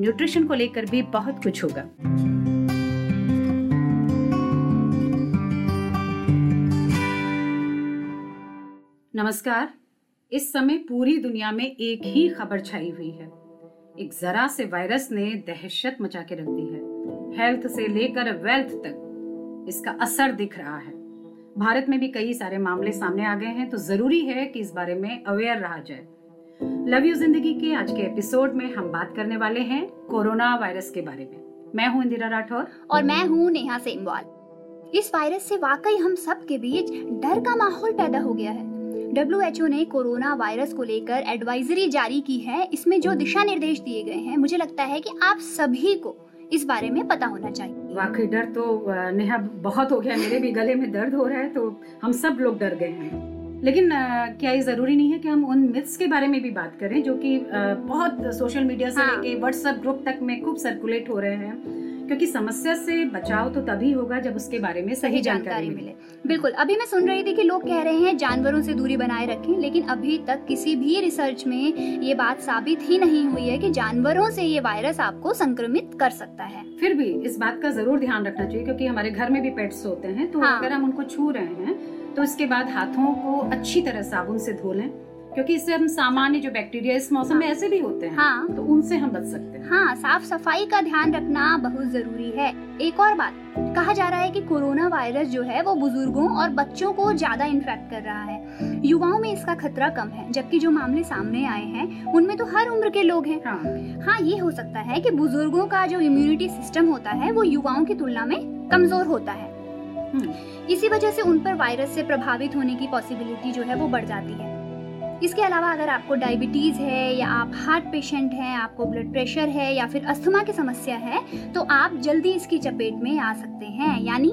Nutrition को लेकर भी बहुत कुछ होगा। नमस्कार। इस समय पूरी दुनिया में एक ही खबर छाई हुई है। एक जरा से वायरस ने दहशत मचा के रख दी है। हेल्थ से लेकर वेल्थ तक इसका असर दिख रहा है। भारत में भी कई सारे मामले सामने आ गए हैं तो ज़रूरी है कि इस बारे में अवेयर रहा जाए। लव यू ज़िंदगी के आज के एपिसोड में हम बात करने वाले हैं कोरोना वायरस के बारे में। मैं हूँ इंदिरा राठौर। और मैं हूँ नेहा सेमवाल। इस वायरस से वाकई हम सब के बीच डर का माहौल पैदा हो गया है। डब्ल्यू एच ओ ने कोरोना वायरस को लेकर एडवाइजरी जारी की है। इसमें जो दिशा निर्देश दिए गए हैं मुझे लगता है कि आप सभी को इस बारे में पता होना चाहिए। वाकई डर तो नेहा बहुत हो गया मेरे भी गले में दर्द हो रहा है तो हम सब लोग डर गए हैं। लेकिन अ, क्या ये ज़रूरी नहीं है कि हम उन मिथ्स के बारे में भी बात करें जो कि बहुत सोशल मीडिया से हाँ। लेके व्हाट्सएप ग्रुप तक में खूब सर्कुलेट हो रहे हैं क्योंकि समस्या से बचाव तो तभी होगा जब उसके बारे में सही जानकारी मिले बिल्कुल अभी मैं सुन रही थी कि लोग कह रहे हैं जानवरों से दूरी बनाए रखें लेकिन अभी तक किसी भी रिसर्च में ये बात साबित ही नहीं हुई है कि जानवरों से ये वायरस आपको संक्रमित कर सकता है फिर भी इस बात का ज़रूर ध्यान रखना चाहिए क्योंकि हमारे घर में भी पेट्स होते हैं तो हाँ। अगर हम उनको छू रहे हैं तो इसके बाद हाथों को अच्छी तरह साबुन से धो लें क्योंकि इससे हम सामान्य जो बैक्टीरिया इस मौसम हाँ। में ऐसे भी होते हैं हाँ। तो उनसे हम बच सकते हैं। हाँ साफ़ सफ़ाई का ध्यान रखना बहुत ज़रूरी है। एक और बात कहा जा रहा है कि कोरोना वायरस जो है वो बुज़ुर्गों और बच्चों को ज़्यादा इन्फेक्ट कर रहा है। युवाओं में इसका खतरा कम है जबकि जो मामले सामने आए हैं उनमें तो हर उम्र के लोग हैं। हाँ। हाँ ये हो सकता है कि बुज़ुर्गों का जो इम्यूनिटी सिस्टम होता है वो युवाओं की तुलना में कमज़ोर होता है। इसी वजह से उन पर वायरस से प्रभावित होने की पॉसिबिलिटी जो है वो बढ़ जाती है। इसके अलावा अगर आपको डायबिटीज़ है या आप हार्ट पेशेंट हैं आपको ब्लड प्रेशर है या फिर अस्थमा की समस्या है तो आप जल्दी इसकी चपेट में आ सकते हैं। यानी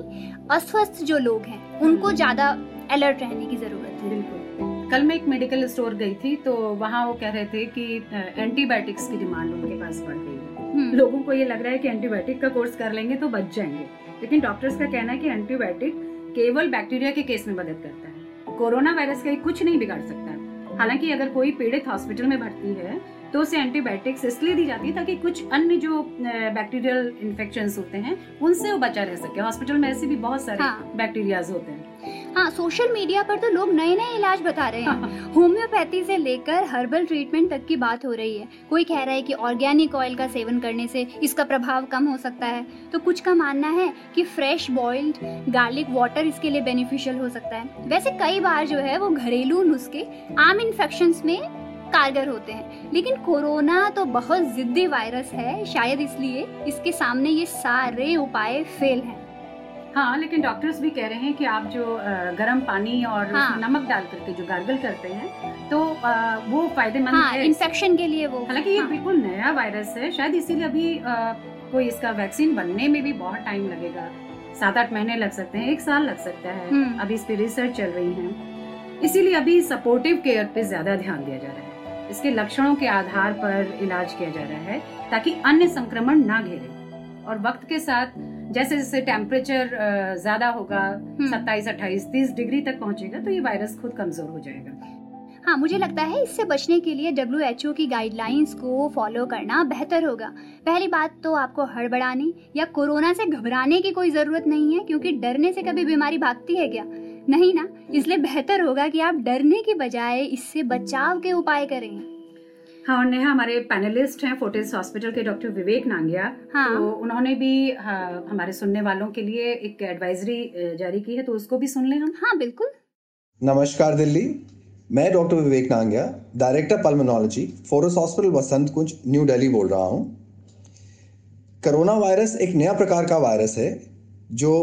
अस्वस्थ जो लोग हैं उनको ज़्यादा अलर्ट रहने की ज़रूरत है। बिल्कुल। कल मैं एक मेडिकल स्टोर गई थी तो वहाँ वो कह रहे थे कि एंटीबायोटिक्स की डिमांड उनके पास बढ़ गई है। हम्म, लोगों को ये लग रहा है कि एंटीबायोटिक का कोर्स कर लेंगे तो बच जाएँगे। लेकिन डॉक्टर्स का कहना है कि एंटीबायोटिक केवल बैक्टीरिया के केस में मदद करता है। कोरोना वायरस का कुछ नहीं बिगाड़ सकता। हालाँकि अगर कोई पीड़ित हॉस्पिटल में भर्ती है तो उसे एंटीबायोटिक्स इसलिए दी जाती है ताकि कुछ अन्य जो बैक्टीरियल इन्फेक्शन होते हैं उनसे वो बचा रह सके। हॉस्पिटल में ऐसे भी बहुत सारे हाँ। बैक्टीरियाज होते हैं। हाँ सोशल मीडिया पर तो लोग नए नए इलाज बता रहे हैं। होम्योपैथी से लेकर हर्बल ट्रीटमेंट तक की बात हो रही है। कोई कह रहा है कि ऑर्गेनिक ऑयल का सेवन करने से इसका प्रभाव कम हो सकता है। तो कुछ का मानना है कि फ्रेश बॉइल्ड गार्लिक वाटर इसके लिए बेनिफिशियल हो सकता है। वैसे कई बार जो है वो घरेलू नुस्खे आम इन्फेक्शन में कारगर होते हैं। लेकिन कोरोना तो बहुत जिद्दी वायरस है शायद इसलिए इसके सामने ये सारे उपाय फेल हैं। हाँ लेकिन डॉक्टर्स भी कह रहे हैं कि आप जो गर्म पानी और हाँ। नमक डाल करके जो गार्गल करते हैं तो वो फ़ायदेमंद हाँ है इन्फेक्शन के लिए वो। हालाँकि ये हाँ। बिल्कुल नया वायरस है शायद इसीलिए अभी कोई इसका वैक्सीन बनने में भी बहुत टाइम लगेगा। सात आठ महीने लग सकते हैं एक साल लग सकता है। हम्म। अभी इस पे रिसर्च चल रही है। इसीलिए अभी सपोर्टिव केयर पे ज़्यादा ध्यान दिया जा रहा है। इसके लक्षणों के आधार पर इलाज किया जा रहा है ताकि अन्य संक्रमण ना घेरे। और वक्त के साथ जैसे जैसे टेम्परेचर ज़्यादा होगा सत्ताईस अट्ठाईस तीस डिग्री तक पहुंचेगा तो ये वायरस खुद कमज़ोर हो जाएगा। हाँ मुझे लगता है इससे बचने के लिए डब्ल्यू एच ओ की गाइडलाइंस को फॉलो करना बेहतर होगा। पहली बात तो आपको हड़बड़ाने या कोरोना से घबराने की कोई ज़रूरत नहीं है क्योंकि डरने से कभी बीमारी भागती है क्या? नहीं ना? इसलिए बेहतर होगा कि आप डरने की बजाय इससे बचाव के उपाय करें। हाँ और नेहा हमारे पैनलिस्ट हैं फोर्टिस हॉस्पिटल के डॉक्टर विवेक नांगिया। हाँ। तो उन्होंने भी हाँ, हमारे सुनने वालों के लिए एक एडवाइजरी जारी की है तो उसको भी सुन लें हम। हाँ बिल्कुल। नमस्कार दिल्ली। मैं doctor Vivek Nangia director pulmonology Fortis hospital Vasant Kunj New Delhi बोल रहा हूँ। कोरोना वायरस एक नया प्रकार का वायरस है जो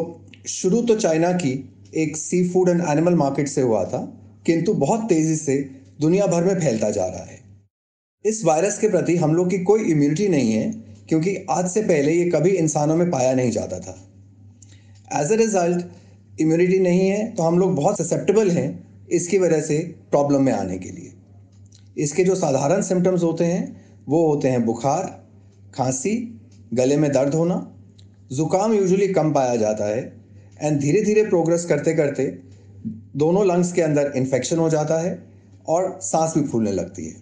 शुरू तो चाइना की एक seafood and animal market से हुआ था, किंतु बहुत तेज़ी से दुनिया भर में फैलता जा रहा है। इस वायरस के प्रति हम लोग की कोई इम्यूनिटी नहीं है, क्योंकि आज से पहले ये कभी इंसानों में पाया नहीं जाता था। एज अ रिज़ल्ट इम्यूनिटी नहीं है तो हम लोग बहुत ससेप्टेबल हैं इसकी वजह से प्रॉब्लम में आने के लिए। इसके जो साधारण सिम्टम्स होते हैं, वो होते हैं बुखार, खांसी, गले में दर्द होना। ज़ुकाम यूजुअली कम पाया जाता है एंड धीरे धीरे प्रोग्रेस करते करते दोनों लंग्स के अंदर इन्फेक्शन हो जाता है और सांस भी फूलने लगती है।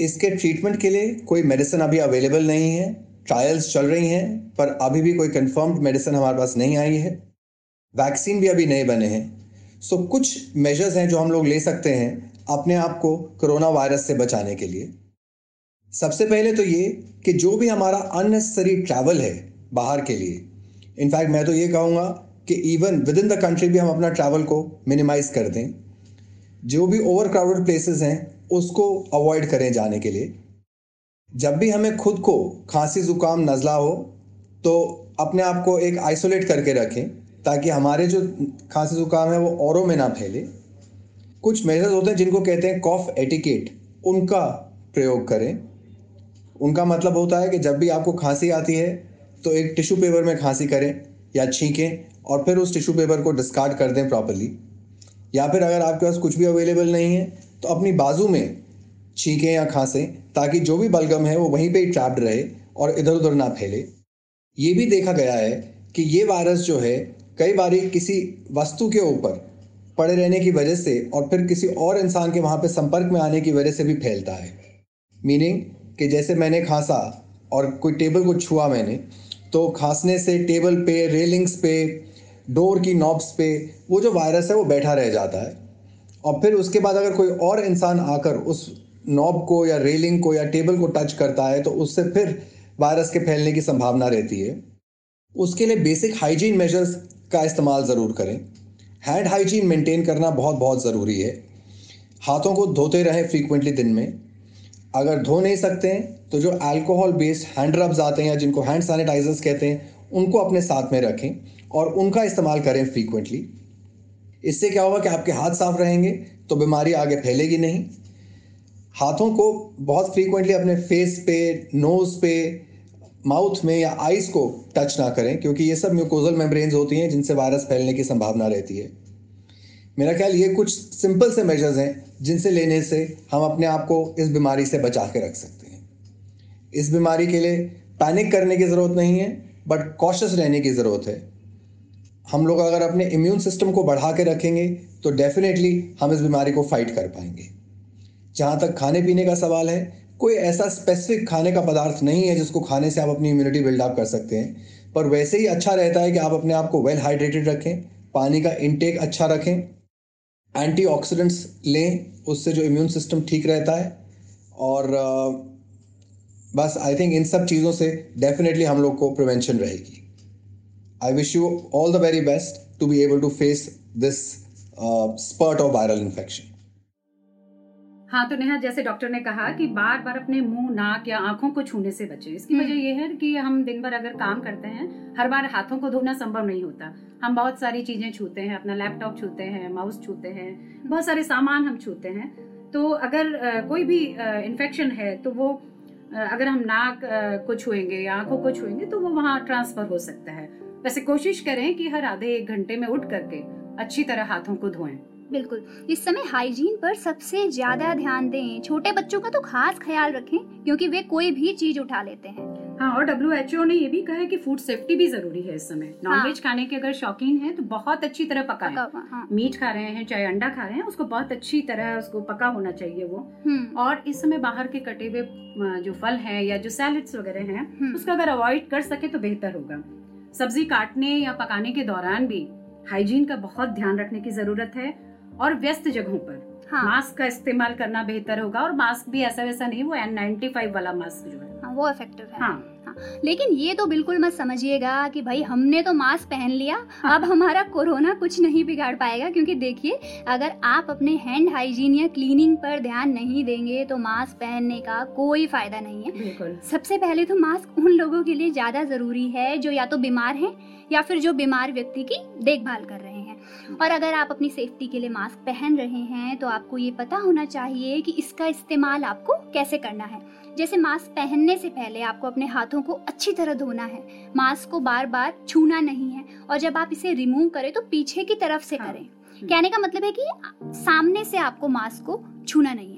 इसके ट्रीटमेंट के लिए कोई मेडिसिन अभी अवेलेबल नहीं है। ट्रायल्स चल रही हैं पर अभी भी कोई कंफर्म्ड मेडिसिन हमारे पास नहीं आई है। वैक्सीन भी अभी नहीं बने हैं। सो so, कुछ मेजर्स हैं जो हम लोग ले सकते हैं अपने आप को कोरोना वायरस से बचाने के लिए। सबसे पहले तो ये कि जो भी हमारा अननेसेसरी ट्रैवल है बाहर के लिए। इनफैक्ट मैं तो ये कहूँगा कि even within the country भी हम अपना ट्रैवल को मिनिमाइज कर दें। जो भी ओवर क्राउडेड प्लेसेस हैं, उसको अवॉइड करें जाने के लिए। जब भी हमें खुद को खांसी, ज़ुकाम, नज़ला हो तो अपने आप को एक आइसोलेट करके रखें, ताकि हमारे जो खांसी, ज़ुकाम है, वो औरों में ना फैले। कुछ मेजर्स होते हैं जिनको कहते हैं कॉफ एटिकेट उनका प्रयोग करें। उनका मतलब होता है कि जब भी आपको खांसी आती है तो एक टिश्यू पेपर में खांसी करें। या छींकें और फिर उस टिश्यू पेपर को डिस्कार्ड कर दें प्रॉपरली या फिर अगर आपके पास कुछ भी अवेलेबल नहीं है तो अपनी बाजू में छींकें या खांसें, ताकि जो भी बलगम है वो वहीं पे ही ट्रैप्ड रहे और इधर उधर ना फैले। ये भी देखा गया है कि ये वायरस जो है, कई बार किसी वस्तु के ऊपर पड़े रहने की वजह से और फिर किसी और इंसान के वहाँ पे संपर्क में आने की वजह से भी फैलता है। मीनिंग कि जैसे मैंने खांसा और कोई टेबल को छुआ मैंने तो खांसने से टेबल पे, रेलिंग्स पे, डोर की नॉब्स पे, वो जो वायरस है वो बैठा रह जाता है। और फिर उसके बाद अगर कोई और इंसान आकर उस नॉब को या रेलिंग को या टेबल को टच करता है तो उससे फिर वायरस के फैलने की संभावना रहती है। उसके लिए बेसिक हाइजीन मेजर्स का इस्तेमाल ज़रूर करें। हैंड हाइजीन मेंटेन करना बहुत बहुत ज़रूरी है। हाथों को धोते रहें फ्रीक्वेंटली दिन में। अगर धो नहीं सकते हैं तो जो अल्कोहल बेस्ड हैंड रब्स आते हैं या जिनको हैंड सैनिटाइजर्स कहते हैं, उनको अपने साथ में रखें और उनका इस्तेमाल करें फ्रीक्वेंटली इससे क्या होगा कि आपके हाथ साफ़ रहेंगे तो बीमारी आगे फैलेगी नहीं। हाथों को बहुत फ्रीक्वेंटली अपने फेस पे नोज़ पे माउथ में या आइज़ को टच ना करें, क्योंकि ये सब म्यूकोजल मेम्ब्रेन्स होती हैं जिनसे वायरस फैलने की संभावना रहती है। मेरा ख्याल ये कुछ सिंपल से मेजर्स हैं, जिनसे लेने से हम अपने आप को इस बीमारी से बचा के रख सकते हैं। इस बीमारी के लिए पैनिक करने की ज़रूरत नहीं है बट कॉशस रहने की ज़रूरत है। हम लोग अगर अपने इम्यून सिस्टम को बढ़ा के रखेंगे तो डेफिनेटली हम इस बीमारी को फाइट कर पाएँगे। जहाँ तक खाने पीने का सवाल है, कोई ऐसा स्पेसिफिक खाने का पदार्थ नहीं है जिसको खाने से आप अपनी इम्यूनिटी बिल्डअप कर सकते हैं। पर वैसे ही अच्छा रहता है कि आप अपने आप को वेल हाइड्रेटेड रखें, पानी का इनटेक अच्छा रखें एंटीऑक्सीडेंट्स लें, उससे जो इम्यून सिस्टम ठीक रहता है। और बस आई थिंक इन सब चीज़ों से डेफिनेटली हम लोग को प्रिवेंशन रहेगी। I wish you all the very best to be able to face this spurt of viral infection हाँ तो नेहा जैसे डॉक्टर ने कहा कि बार बार अपने मुँह नाक या आँखों को छूने से बचे। इसकी हम्म। वजह यह है कि हम दिन भर अगर काम करते हैं हर बार हाथों को धोना संभव नहीं होता। हम बहुत सारी चीज़ें छूते हैं अपना लैपटॉप छूते हैं माउस छूते हैं बहुत सारे सामान हम छूते हैं। तो अगर कोई भी इन्फेक्शन है तो वो अगर हम नाक को छुएँगे या आँखों को छुएँगे तो वो वहाँ ट्रांसफ़र हो सकता है। वैसे कोशिश करें कि हर आधे एक घंटे में उठ करके अच्छी तरह हाथों को धोएँ। बिल्कुल इस समय हाइजीन पर सबसे ज़्यादा ध्यान दें छोटे बच्चों का तो खास ख्याल रखें क्योंकि वे कोई भी चीज़ उठा लेते हैं हाँ और डब्ल्यूएचओ ने ये भी कहा है कि फ़ूड सेफ्टी भी ज़रूरी है इस समय नॉनवेज हाँ। खाने के अगर शौकीन है तो बहुत अच्छी तरह पकाएँ हाँ। मीट खा रहे हैं चाहे अंडा खा रहे हैं उसको बहुत अच्छी तरह उसको पका होना चाहिए वो हम्म। और इस समय बाहर के कटे हुए जो फल हैं या जो सैलड्स वगैरह हैं हम्म। उसको अगर अवॉइड कर सके तो बेहतर होगा सब्ज़ी काटने या पकाने के दौरान भी हाइजीन का बहुत ध्यान रखने की ज़रूरत है और व्यस्त जगहों पर। हाँ। मास्क का इस्तेमाल करना बेहतर होगा और मास्क भी ऐसा वैसा नहीं वो एन नाइन्टी फाइव वाला मास्क जो है। हाँ, वो इफ़ेक्टिव है। हाँ। हाँ लेकिन ये तो बिल्कुल मत समझिएगा कि भाई हमने तो मास्क पहन लिया हाँ। अब हमारा कोरोना कुछ नहीं बिगाड़ पाएगा क्योंकि देखिए अगर आप अपने हैंड हाइजीन या क्लीनिंग पर ध्यान नहीं देंगे तो मास्क पहनने का कोई फ़ायदा नहीं है। बिल्कुल। सबसे पहले तो मास्क उन लोगों के लिए ज़्यादा ज़रूरी है जो या तो बीमार है या फिर जो बीमार व्यक्ति की देखभाल कर रहे हैं और अगर आप अपनी सेफ्टी के लिए मास्क पहन रहे हैं तो आपको ये पता होना चाहिए कि इसका इस्तेमाल आपको कैसे करना है। जैसे मास्क पहनने से पहले आपको अपने हाथों को अच्छी तरह धोना है। मास्क को बार बार छूना नहीं है और जब आप इसे रिमूव करें तो पीछे की तरफ़ से हाँ। करें। कहने का मतलब है कि सामने से आपको मास्क को छूना नहीं है।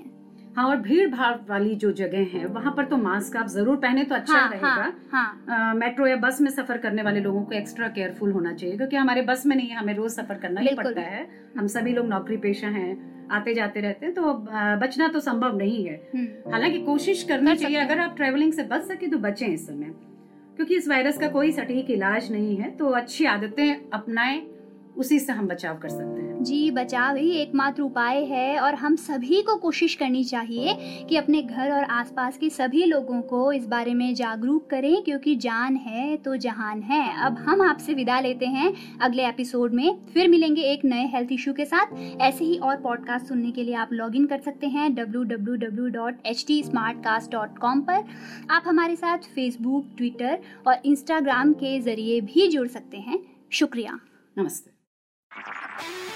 हाँ और भीड़ भाड़ वाली जो जगह है वहाँ पर तो मास्क आप ज़रूर पहने तो अच्छा हाँ, रहेगा। हाँ, हाँ. मेट्रो या बस में सफ़र करने वाले लोगों को एक्स्ट्रा केयरफुल होना चाहिए क्योंकि हमारे बस में नहीं है हमें रोज सफ़र करना ही पड़ता है। हम सभी लोग नौकरी पेशा हैं आते जाते रहते हैं तो बचना तो संभव नहीं है। हम्म। हालाँकि कोशिश करनी चाहिए अगर आप ट्रेवलिंग से बच सके तो बचें इस समय क्योंकि इस वायरस का कोई सटीक इलाज नहीं है तो अच्छी आदतें अपनाएँ उसी से हम बचाव कर सकते हैं। जी, बचाव ही एकमात्र उपाय है और हम सभी को कोशिश करनी चाहिए कि अपने घर और आसपास के सभी लोगों को इस बारे में जागरूक करें, क्योंकि जान है तो जहान है। अब हम आपसे विदा लेते हैं अगले एपिसोड में। फिर मिलेंगे एक नए हेल्थ इशू के साथ। ऐसे ही और पॉडकास्ट सुनने के लिए आप लॉग इन कर सकते हैं www.htsmartcast.com पर। आप हमारे साथ फेसबुक ट्विटर और इंस्टाग्राम के ज़रिए भी जुड़ सकते हैं। शुक्रिया। नमस्ते।